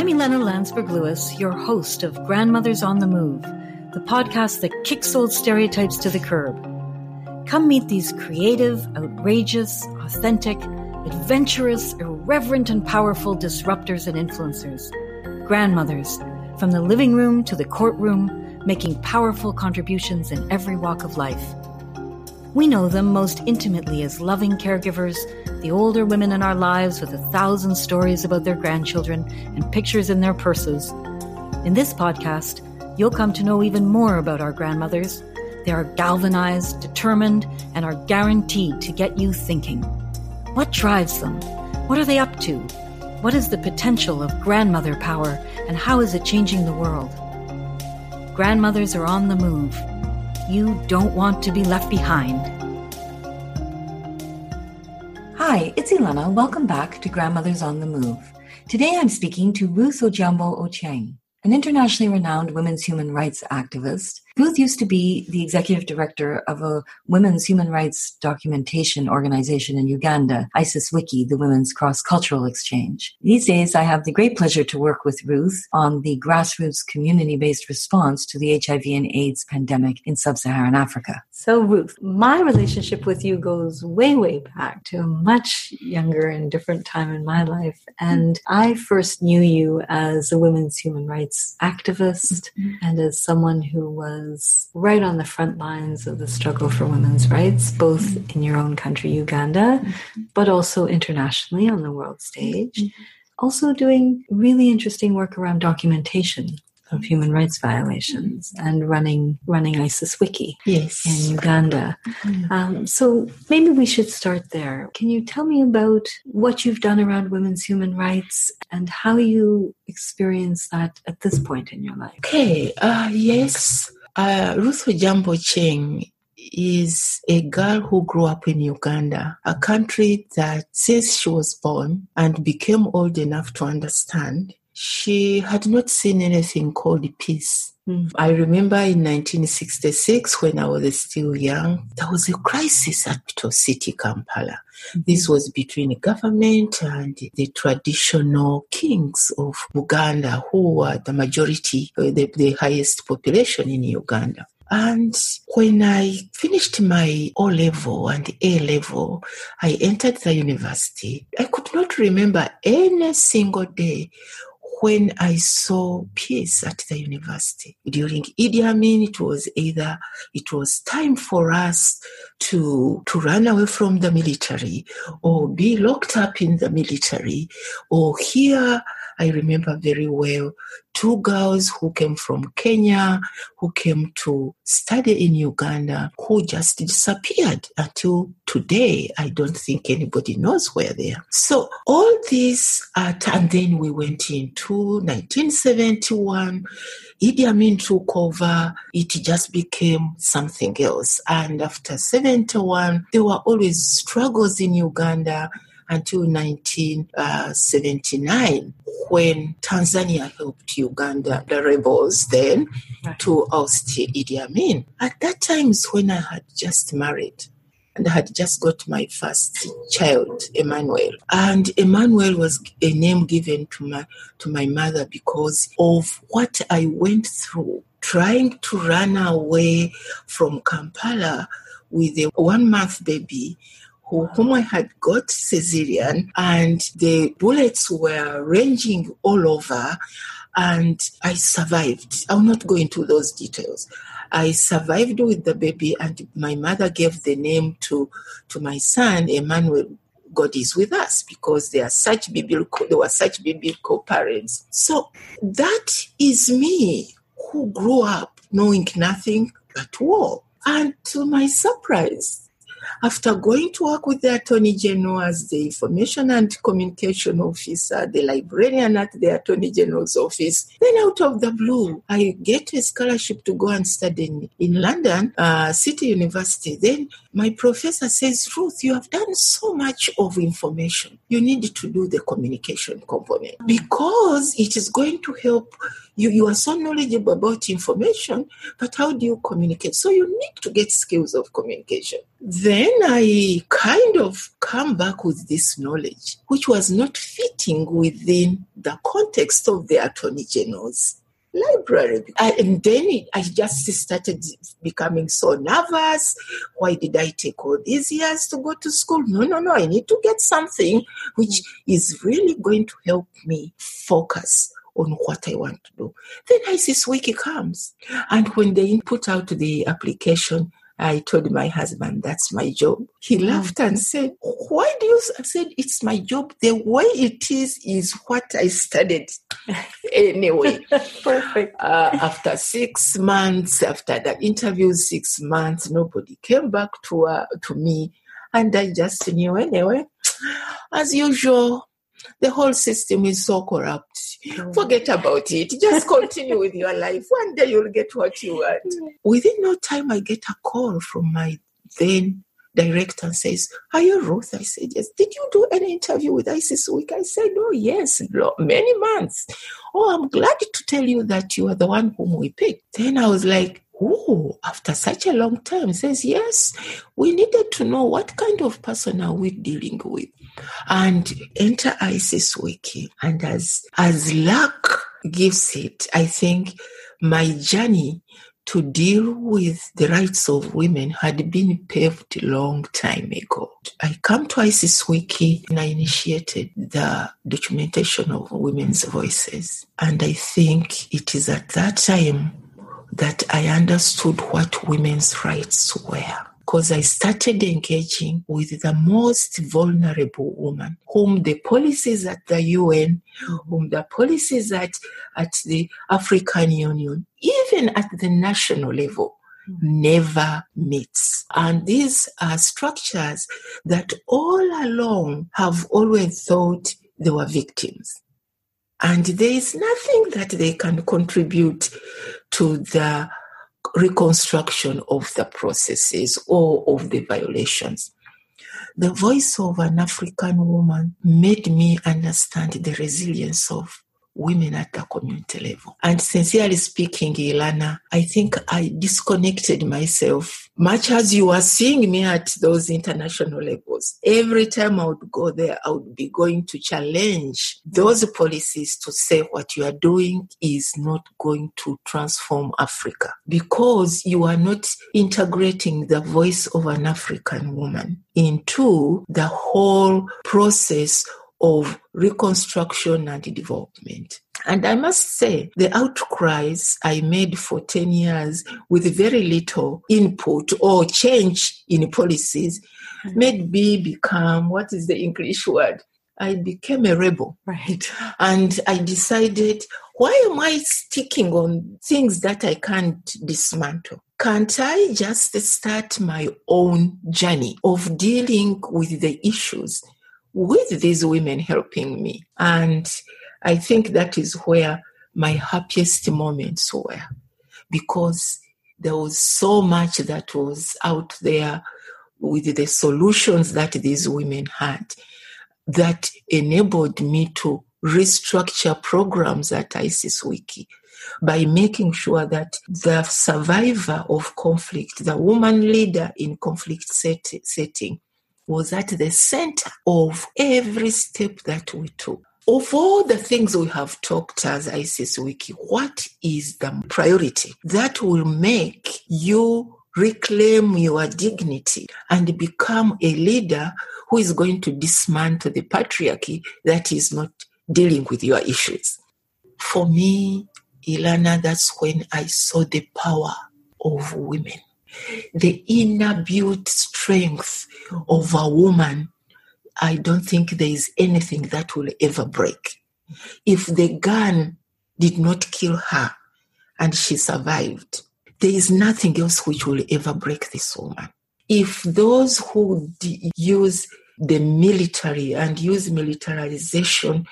I'm Ilana Landsberg Lewis, your host of Grandmothers on the Move, the podcast that kicks old stereotypes to the curb. Come meet these creative, outrageous, authentic, adventurous, irreverent, and powerful disruptors and influencers. Grandmothers, from the living room to the courtroom, making powerful contributions in every walk of life. We know them most intimately as loving caregivers, the older women in our lives with a thousand stories about their grandchildren and pictures in their purses. In this podcast, you'll come to know even more about our grandmothers. They are galvanized, determined, and are guaranteed to get you thinking. What drives them? What are they up to? What is the potential of grandmother power, and how is it changing the world? Grandmothers are on the move you don't want to be left behind. Hi, it's Ilana. Welcome back to Grandmothers on the Move. Today I'm speaking to Ruth Ojiambo Ochieng, an internationally renowned women's human rights activist Ruth used to be the executive director of a women's human rights documentation organization in Uganda, Isis-WICCE, the Women's Cross Cultural Exchange. These days, I have the great pleasure to work with Ruth on the grassroots community based response to the HIV and AIDS pandemic in sub Saharan Africa. So, Ruth, my relationship with you goes way, way back to a much younger and different time in my life. And I first knew you as a women's human rights activist mm-hmm. and as someone who was was right on the front lines of the struggle for women's rights, both mm-hmm. in your own country, Uganda, mm-hmm. but also internationally on the world stage. Mm-hmm. Also, doing really interesting work around documentation of human rights violations and running running Isis-WICCE yes. in Uganda. Mm-hmm. Um, so maybe we should start there. Can you tell me about what you've done around women's human rights and how you experience that at this point in your life? Okay. Uh, yes. Uh, Ruth Ojiambo Ochieng is a girl who grew up in Uganda, a country that since she was born and became old enough to understand, she had not seen anything called peace. Mm. I remember in 1966, when I was still young, there was a crisis at Capital City, Kampala. Mm-hmm. This was between the government and the traditional kings of Uganda, who were the majority, uh, the, the highest population in Uganda. And when I finished my O level and A level, I entered the university. I could not remember any single day when I saw peace at the university. During Idi Amin, it was either it was time for us to to run away from the military or be locked up in the military or here I remember very well two girls who came from Kenya, who came to study in Uganda, who just disappeared until today. I don't think anybody knows where they are. So all this, uh, and then we went into 1971. Idi Amin took over. It just became something else. And after 71, there were always struggles in Uganda until 1979 uh, when Tanzania helped Uganda, the rebels then, right. to oust Idi Amin. At that time is when I had just married and I had just got my first child, Emmanuel. And Emmanuel was a name given to my to my mother because of what I went through trying to run away from Kampala with a one month baby who, whom I had got cesarean, and the bullets were ranging all over, and I survived. I'll not go into those details. I survived with the baby, and my mother gave the name to to my son, Emmanuel. God is with us because they are such biblical. They were such biblical parents. So that is me who grew up knowing nothing but war. And to my surprise, after going to work with the Attorney General as the Information and Communication Officer, the librarian at the Attorney General's office, then out of the blue, I get a scholarship to go and study in, in London, uh, City University. Then my professor says, Ruth, you have done so much of information. You need to do the communication component because it is going to help You, you are so knowledgeable about information, but how do you communicate? So you need to get skills of communication. Then I kind of come back with this knowledge, which was not fitting within the context of the Attorney General's library. I, and then it, I just started becoming so nervous. Why did I take all these years to go to school? No, no, no. I need to get something which is really going to help me focus on what I want to do. Then Isis-WICCE comes. And when they put out the application, I told my husband, that's my job. He mm. laughed and said, Why do you? I said, It's my job. The way it is is what I studied anyway. Perfect. Uh, after six months, after the interview, six months, nobody came back to, uh, to me. And I just knew anyway. As usual, the whole system is so corrupt. Mm. Forget about it. Just continue with your life. One day you'll get what you want. Mm. Within no time, I get a call from my then director and says, Are you Ruth? I said, Yes. Did you do any interview with Isis-WICCE? I said, Oh, yes, many months. Oh, I'm glad to tell you that you are the one whom we picked. Then I was like, Oh, after such a long time, says, Yes, we needed to know what kind of person are we dealing with. And enter Isis-WICCE. And as as luck gives it, I think my journey to deal with the rights of women had been paved a long time ago. I come to Isis-WICCE and I initiated the documentation of women's voices. And I think it is at that time that I understood what women's rights were. Because I started engaging with the most vulnerable woman, whom the policies at the UN, whom the policies at, at the African Union, even at the national level, never meets. And these are structures that all along have always thought they were victims. And there is nothing that they can contribute to the reconstruction of the processes or of the violations. The voice of an African woman made me understand the resilience of women at the community level. And sincerely speaking, Ilana, I think I disconnected myself much as you are seeing me at those international levels. Every time I would go there, I would be going to challenge those policies to say what you are doing is not going to transform Africa because you are not integrating the voice of an African woman into the whole process of reconstruction and development. And I must say, the outcries I made for 10 years with very little input or change in policies mm-hmm. made me become what is the English word? I became a rebel. Right. And I decided, why am I sticking on things that I can't dismantle? Can't I just start my own journey of dealing with the issues with these women helping me. And I think that is where my happiest moments were because there was so much that was out there with the solutions that these women had that enabled me to restructure programs at Isis-WICCE by making sure that the survivor of conflict, the woman leader in conflict set, setting, was at the center of every step that we took. Of all the things we have talked as Isis-WICCE, what is the priority that will make you reclaim your dignity and become a leader who is going to dismantle the patriarchy that is not dealing with your issues? For me, Ilana, that's when I saw the power of women the inner built strength of a woman, I don't think there is anything that will ever break. If the gun did not kill her and she survived, there is nothing else which will ever break this woman. If those who d- use the military and use militarization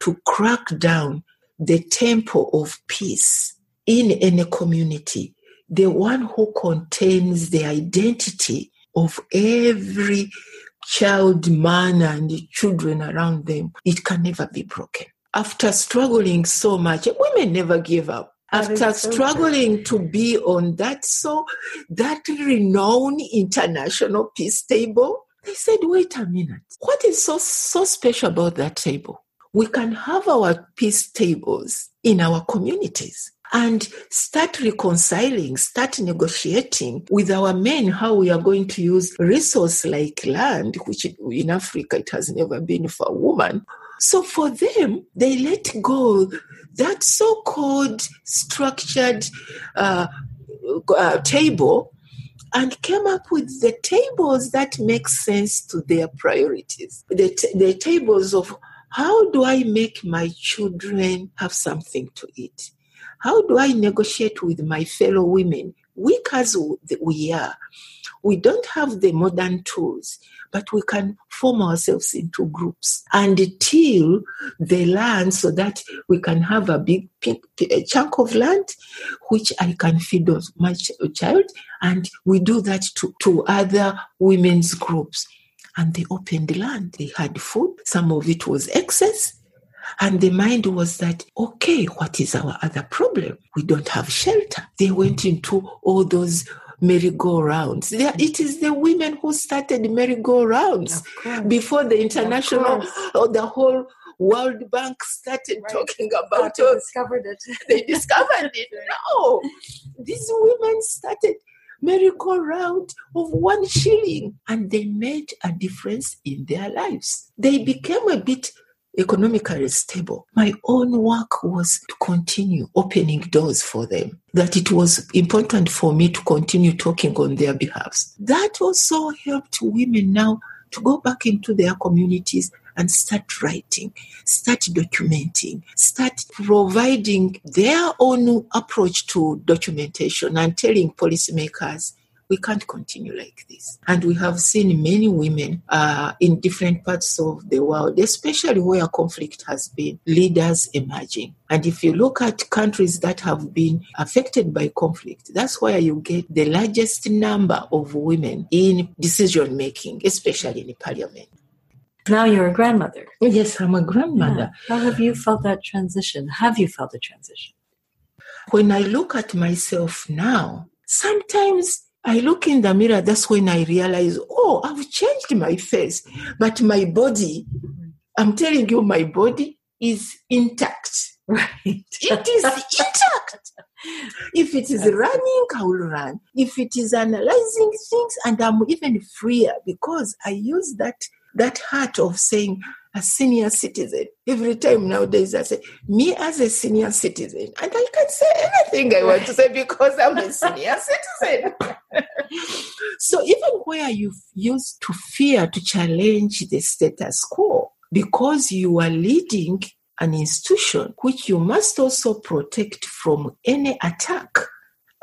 to crack down the temple of peace in any community the one who contains the identity of every child, man, and children around them, it can never be broken. after struggling so much, women never give up. After so struggling to be on that so that renowned international peace table, they said, wait a minute. What is so so special about that table? We can have our peace tables in our communities and start reconciling, start negotiating with our men how we are going to use resource like land, which in Africa it has never been for a woman. So for them, they let go that so-called structured uh, uh, table and came up with the tables that make sense to their priorities. The, t- the tables of how do I make my children have something to eat? How do I negotiate with my fellow women? Weak as we are, we don't have the modern tools, but we can form ourselves into groups and till the land so that we can have a big a chunk of land which I can feed my child. And we do that to, to other women's groups. And they opened the land. They had food. Some of it was excess. And the mind was that, okay, what is our other problem? We don't have shelter. They went into all those merry-go-rounds. It is the women who started merry-go-rounds before the international or the whole World Bank started Right. talking about it. discovered it. They discovered it. No, these women started merry-go-round of one shilling and they made a difference in their lives. They became a bit economically stable. My own work was to continue opening doors for them, that it was important for me to continue talking on their behalves. That also helped women now to go back into their communities and start writing, start documenting, start providing their own approach to documentation and telling policymakers we can't continue like this. And we have seen many women uh, in different parts of the world, especially where conflict has been, leaders emerging. And if you look at countries that have been affected by conflict, that's where you get the largest number of women in decision making, especially in parliament. Now you're a grandmother. Yes, I'm a grandmother. Yeah. How have you felt that transition? Have you felt the transition? When I look at myself now, sometimes I look in the mirror, that's when I realize, oh, I've changed my face, but my body, I'm telling you, my body is intact. Right. It is intact. If it is running, I will run. If it is analyzing things, and I'm even freer because I use that that heart of saying a senior citizen. Every time nowadays I say, me as a senior citizen, and I can say anything I want to say because I'm a senior citizen. so even where you used to fear to challenge the status quo, because you are leading an institution which you must also protect from any attack.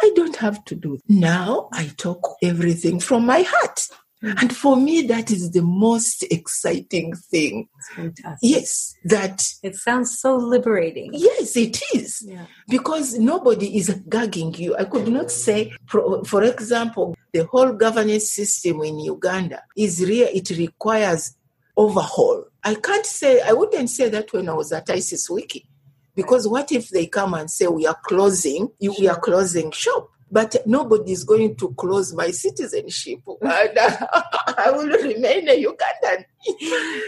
I don't have to do. Now I talk everything from my heart. Mm. And for me, that is the most exciting thing. Fantastic. Yes, that, It sounds so liberating. yes, it is. Yeah. Because nobody is gagging you. I could not say, for, for example, the whole governance system in Uganda is real, it requires overhaul. I can't say, I wouldn't say that when I was at Isis-WICCE. Because what if they come and say we are closing, you, we are closing shop? But nobody is going to close my citizenship. And, uh, I will remain a Ugandan.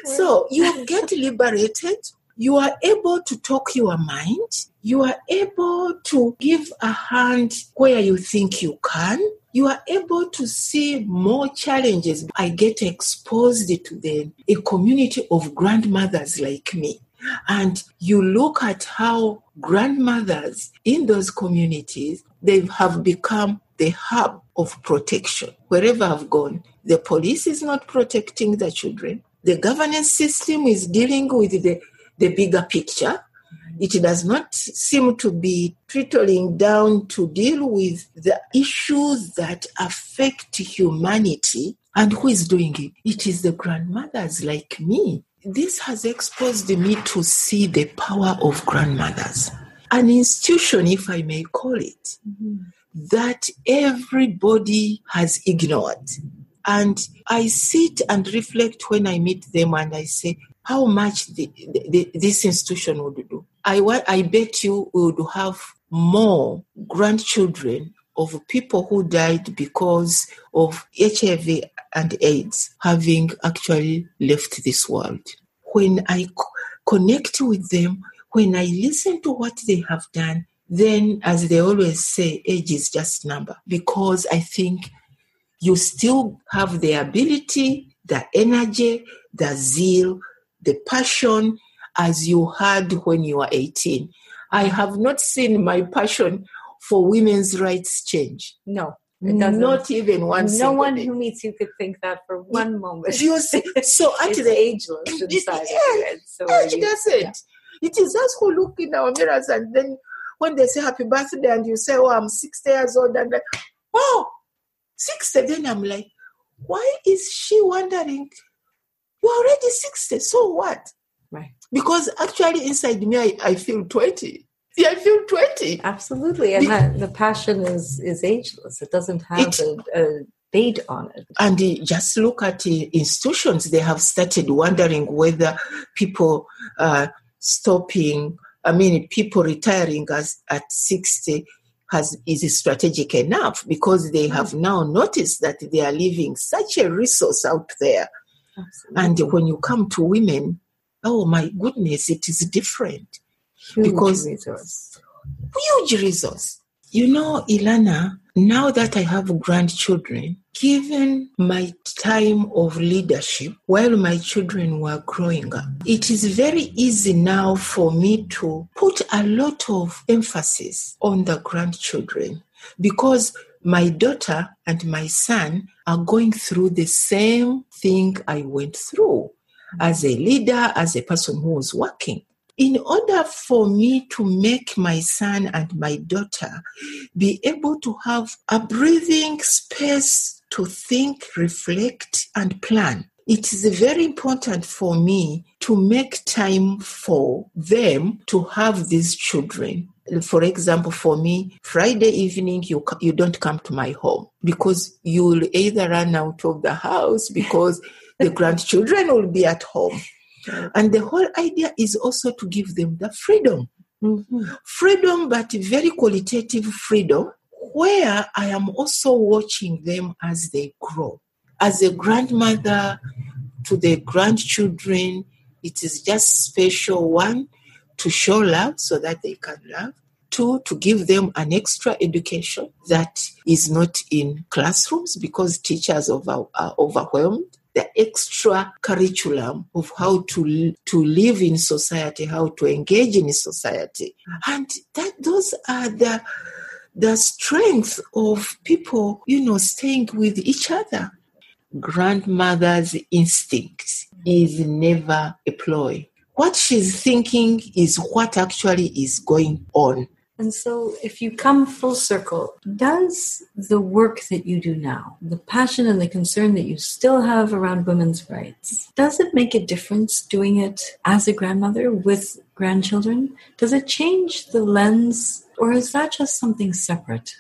So you get liberated. You are able to talk your mind. You are able to give a hand where you think you can. You are able to see more challenges. I get exposed to them, a community of grandmothers like me. And you look at how grandmothers in those communities, they have become the hub of protection. Wherever I've gone, the police is not protecting the children. The governance system is dealing with the, the bigger picture. It does not seem to be trickling down to deal with the issues that affect humanity. And who is doing it? It is the grandmothers like me. This has exposed me to see the power of grandmothers. An institution, if I may call it, that everybody has ignored. And I sit and reflect when I meet them and I say, how much the, the, this institution would do. I, I bet you we would have more grandchildren of people who died because of HIV and AIDS having actually left this world. When I connect with them, when I listen to what they have done, then as they always say, age is just number because I think you still have the ability, the energy, the zeal, the passion as you had when you were 18. I have not seen my passion for women's rights change. No. Not even one. No one who meets you could think that for one moment. You see, so at it's the ageless inside yeah, you. So age you- doesn't. yeah. It is us who look in our mirrors and then when they say happy birthday and you say, Oh, I'm 60 years old, and like, oh, 60. Then I'm like, why is she wondering? You're already 60, so what? Right. Because actually inside me I, I feel 20. Yeah, I feel 20. Absolutely, and that, the passion is is ageless. It doesn't have It- a, a date on it. And just look at uh, institutions, they have started wondering whether people uh, stopping, I mean, people retiring as, at 60 has, is strategic enough because they have mm. now noticed that they are leaving such a resource out there. Absolutely. And when you come to women, oh my goodness, it is different. Huge because- resource. huge resource. You know, Ilana, now that I have grandchildren, given my time of leadership while my children were growing up, it is very easy now for me to put a lot of emphasis on the grandchildren because my daughter and my son are going through the same thing I went through. As a leader, as a person who was working in order for me to make my son and my daughter be able to have a breathing space to think, reflect, and plan, it is very important for me to make time for them to have these children. For example, for me, Friday evening, you, you don't come to my home because you will either run out of the house because the grandchildren will be at home. And the whole idea is also to give them the freedom. Mhm. Freedom, but very qualitative freedom, where I am also watching them as they grow. As a grandmother to the grandchildren, it is just special one to show love so that they can love. Two, to give them an extra education that is not in classrooms because teachers over, are overwhelmed the extra curriculum of how to to live in society, how to engage in society, and that those are the the strength of people, you know, staying with each other. Grandmother's instinct is never a ploy. What she's thinking is what actually is going on. And so, if you come full circle, does the work that you do now, the passion and the concern that you still have around women's rights, does it make a difference doing it as a grandmother with grandchildren? Does it change the lens, or is that just something separate?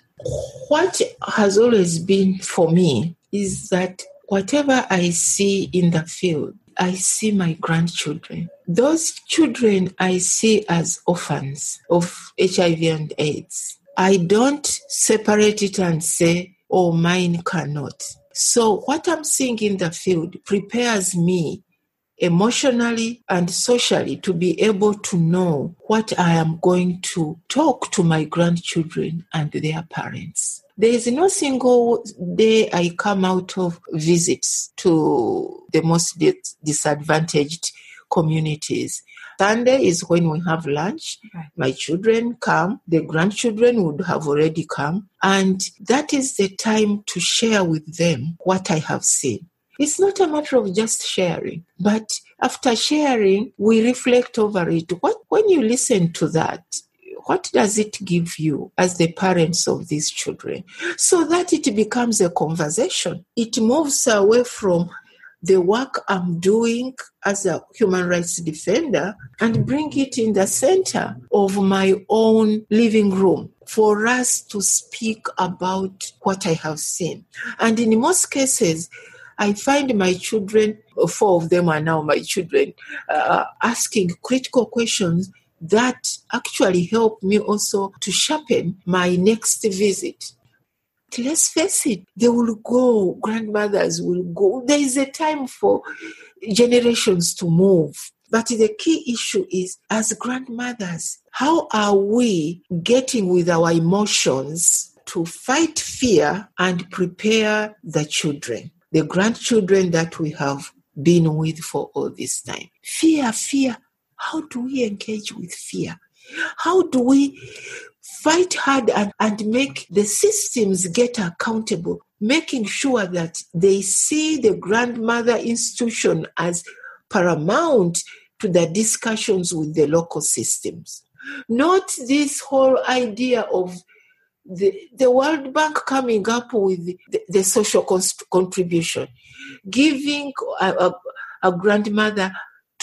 What has always been for me is that whatever I see in the field, I see my grandchildren. Those children I see as orphans of HIV and AIDS. I don't separate it and say, oh, mine cannot. So, what I'm seeing in the field prepares me emotionally and socially to be able to know what I am going to talk to my grandchildren and their parents. There is no single day I come out of visits to the most disadvantaged communities. Sunday is when we have lunch. Right. My children come, the grandchildren would have already come, and that is the time to share with them what I have seen. It's not a matter of just sharing, but after sharing, we reflect over it. What when you listen to that, what does it give you as the parents of these children? So that it becomes a conversation. It moves away from the work I'm doing as a human rights defender and bring it in the center of my own living room for us to speak about what I have seen. And in most cases, I find my children, four of them are now my children, uh, asking critical questions that actually helped me also to sharpen my next visit. Let's face it, they will go, grandmothers will go. There is a time for generations to move. But the key issue is as grandmothers, how are we getting with our emotions to fight fear and prepare the children, the grandchildren that we have been with for all this time? Fear, fear. How do we engage with fear? How do we fight hard and, and make the systems get accountable, making sure that they see the grandmother institution as paramount to the discussions with the local systems. Not this whole idea of the, the World Bank coming up with the, the social contribution, giving a, a, a grandmother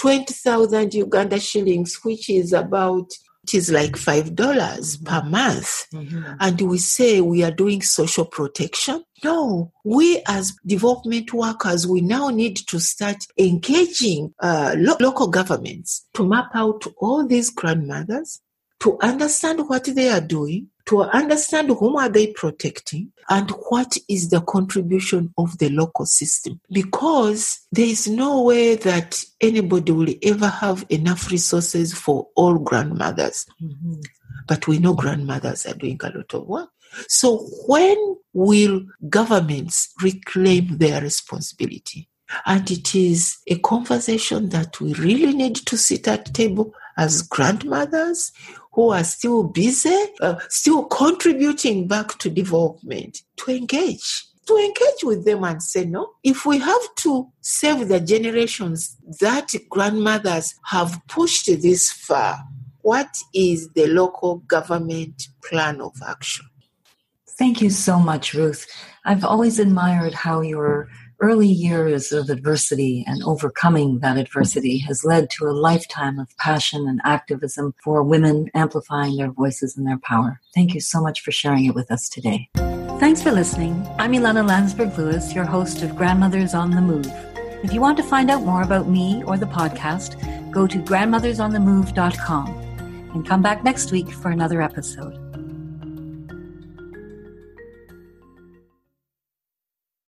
20,000 Uganda shillings, which is about it is like five dollars per month. Mm-hmm. and we say we are doing social protection. No we as development workers we now need to start engaging uh, lo- local governments to map out all these grandmothers to understand what they are doing to understand whom are they protecting and what is the contribution of the local system. Because there is no way that anybody will ever have enough resources for all grandmothers. Mm-hmm. but we know grandmothers are doing a lot of work. So when will governments reclaim their responsibility? And it is a conversation that we really need to sit at table as grandmothers who are still busy, uh, still contributing back to development to engage. To engage with them and say, no, if we have to save the generations that grandmothers have pushed this far, what is the local government plan of action? Thank you so much, Ruth. I've always admired how your early years of adversity and overcoming that adversity has led to a lifetime of passion and activism for women amplifying their voices and their power. Thank you so much for sharing it with us today. Thanks for listening. I'm Ilana Landsberg Lewis, your host of Grandmothers on the Move. If you want to find out more about me or the podcast, go to grandmothersonthemove.com and come back next week for another episode.